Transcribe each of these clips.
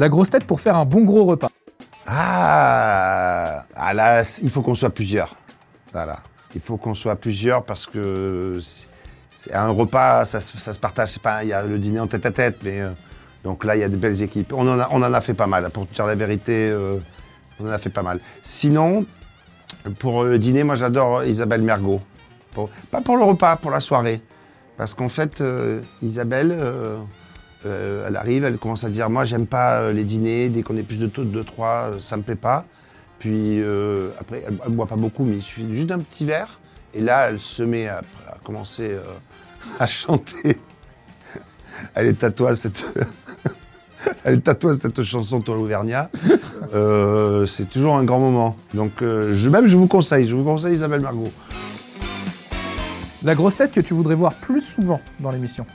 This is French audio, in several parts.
La grosse tête pour faire un bon gros repas. Ah, ah là, il faut qu'on soit plusieurs. Voilà. Il faut qu'on soit plusieurs parce que c'est un repas, ça, se- partage. Pas, il y a le dîner en tête à tête, mais euh, donc là, il y a de belles équipes. On en a, fait pas mal. Pour dire la vérité, euh, on en a fait pas mal. Sinon, pour le dîner, moi, j'adore Isabelle Mergot. Pas pour le repas, pour la soirée. Parce qu'en fait, euh, Isabelle, euh, euh, elle arrive, elle commence à dire Moi, j'aime pas euh, les dîners, dès qu'on est plus de taux de 2-3, ça me plaît pas. Puis euh, après, elle, elle boit pas beaucoup, mais il suffit juste d'un petit verre. Et là, elle se met à, commencer euh, à chanter. Elle est cette. Elle est tatouée cette chanson Toi l'Auvergnat. Euh, c'est toujours un grand moment. Donc, euh, je, même, je vous conseille, je vous conseille Isabelle Margot. La grosse tête que tu voudrais voir plus souvent dans l'émission.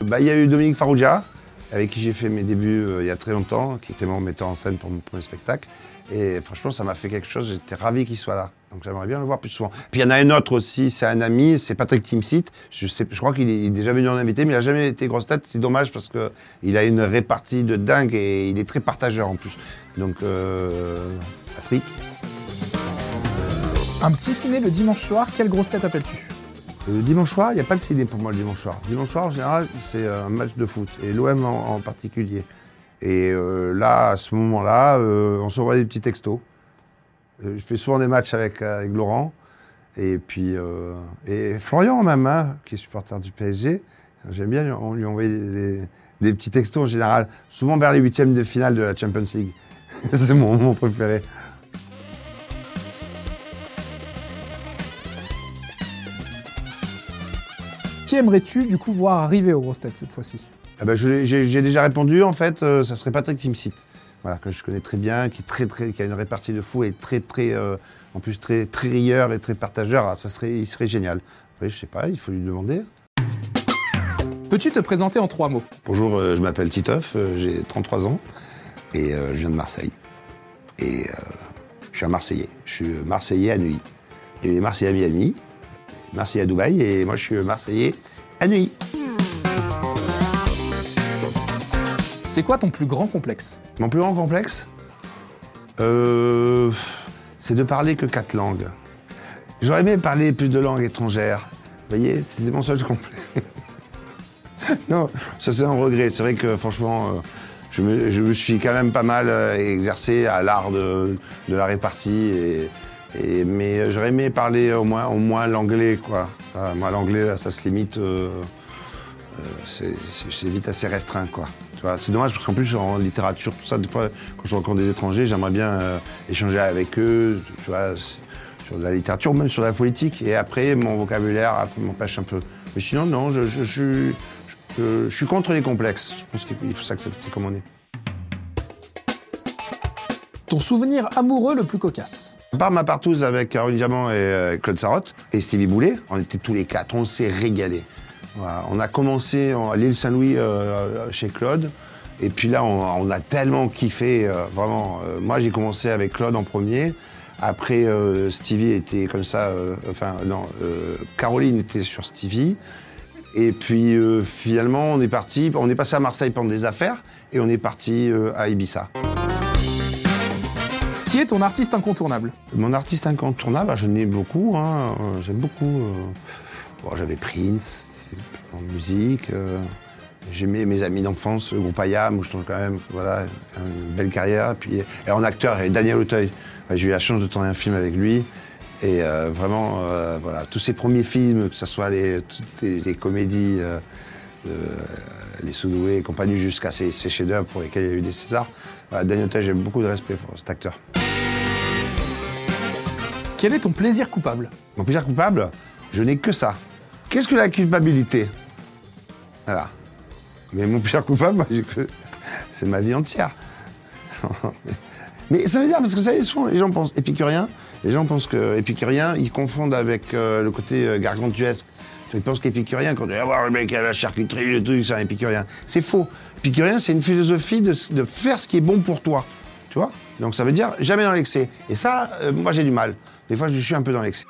Bah, Il y a eu Dominique Farrugia, avec qui j'ai fait mes débuts euh, il y a très longtemps, qui était mon metteur en scène pour mon premier spectacle. Et franchement, ça m'a fait quelque chose. J'étais ravi qu'il soit là. Donc j'aimerais bien le voir plus souvent. Puis il y en a un autre aussi, c'est un ami, c'est Patrick Timsit. Je, je crois qu'il est, il est déjà venu en invité, mais il n'a jamais été grosse tête. C'est dommage parce qu'il a une répartie de dingue et il est très partageur en plus. Donc euh, Patrick. Un petit ciné le dimanche soir, quelle grosse tête appelles-tu? Dimanche soir, il n'y a pas de ciné pour moi le dimanche soir. Dimanche soir, en général, c'est un match de foot, et l'OM en, particulier. Et euh, là, à ce moment-là, euh, on s'envoie des petits textos. Euh, je fais souvent des matchs avec, avec Laurent, et puis euh, et Florian même, hein, qui est supporter du PSG. J'aime bien on lui envoyer des, des- des petits textos en général, souvent vers les huitièmes de finale de la Champions League. c'est mon moment préféré. Qui aimerais-tu du coup voir arriver aux grosses têtes cette fois-ci? Ah ben, l'ai- j'ai déjà répondu, en fait, euh, ça serait Patrick Timsit. Voilà, que je connais très bien, qui, est très, très, qui a une répartie de fou et très, très, euh, en plus très, très rieur et très partageur. Ah, ça serait, il serait génial. Après, je sais pas, il faut lui demander. Peux-tu te présenter en trois mots? Bonjour, euh, je m'appelle Titoff, euh, j'ai 33 ans et je viens de Marseille. Et je suis un Marseillais. Je suis Marseillais à Neuilly. Il y a les Marseillais à Miami, Marseillais à Dubaï et moi je suis Marseillais à Neuilly. C'est quoi ton plus grand complexe? Mon plus grand complexe, euh, c'est de parler que quatre langues. J'aurais aimé parler plus de langues étrangères. Vous voyez, c'est mon seul complexe. non, ça c'est un regret. C'est vrai que franchement, euh, je, me, je me suis quand même pas mal euh, exercé à l'art de, de la répartie. Et, et- mais j'aurais aimé parler au moins, au moins l'anglais, quoi. Enfin, moi, l'anglais, ça se limite. euh, euh, c'est- vite assez restreint, quoi. C'est dommage parce qu'en plus, en littérature, tout ça, des fois, quand je rencontre des étrangers, j'aimerais bien euh, échanger avec eux, tu vois, sur de la littérature même sur la politique. Et après, mon vocabulaire m'empêche un peu. Mais sinon, non, je, je, je, je- suis contre les complexes. Je pense qu'il faut, faut s'accepter comme on est. Ton souvenir amoureux le plus cocasse À part ma partouze avec Caroline Diamant et euh, Claude Sarotte et Stevie Boulet, on était tous les quatre, on s'est régalé. Voilà, on a commencé en- à l'île Saint-Louis euh, chez Claude, et puis là, on, a tellement kiffé, euh, vraiment. Euh, moi, j'ai commencé avec Claude en premier. Après, euh, Stevie était comme ça, euh, enfin, non, euh, Caroline était sur Stevie. Et puis, euh, finalement, on est parti, on est passé à Marseille pendant des affaires, et on est parti euh, à Ibiza. Qui est ton artiste incontournable Mon artiste incontournable, bah, je n'ai beaucoup. hein, euh, J'aime beaucoup. euh, J'avais Prince en musique. euh, J'aimais mes amis d'enfance, le groupe Ayam, où je trouve quand même voilà, une belle carrière. Puis et en acteur, Daniel Auteuil. J'ai eu la chance de tourner un film avec lui. Et vraiment, voilà, tous ses premiers films, que ce soit les, comédies, les Soudoués et compagnie, jusqu'à ces chefs-d'œuvre pour lesquels il y a eu des Césars. Daniel Auteuil, j'ai beaucoup de respect pour cet acteur. Quel est ton plaisir coupable? Mon plaisir coupable, je n'ai que ça. Qu'est-ce que la culpabilité? Voilà. Mais mon plaisir coupable, moi, c'est ma vie entière. Mais ça veut dire, parce que vous savez, souvent, les gens pensent épicurien, les gens pensent que épicurien, ils confondent avec euh, le côté euh, gargantuesque. Ils pensent qu'épicurien, quand on dit ah, le mec à la charcuterie, le truc, c'est un épicurien. C'est faux. Épicurien, c'est une philosophie de, de faire ce qui est bon pour toi. Tu vois? Donc ça veut dire jamais dans l'excès. Et ça, euh, moi, j'ai du mal. Des fois, je suis un peu dans l'excès.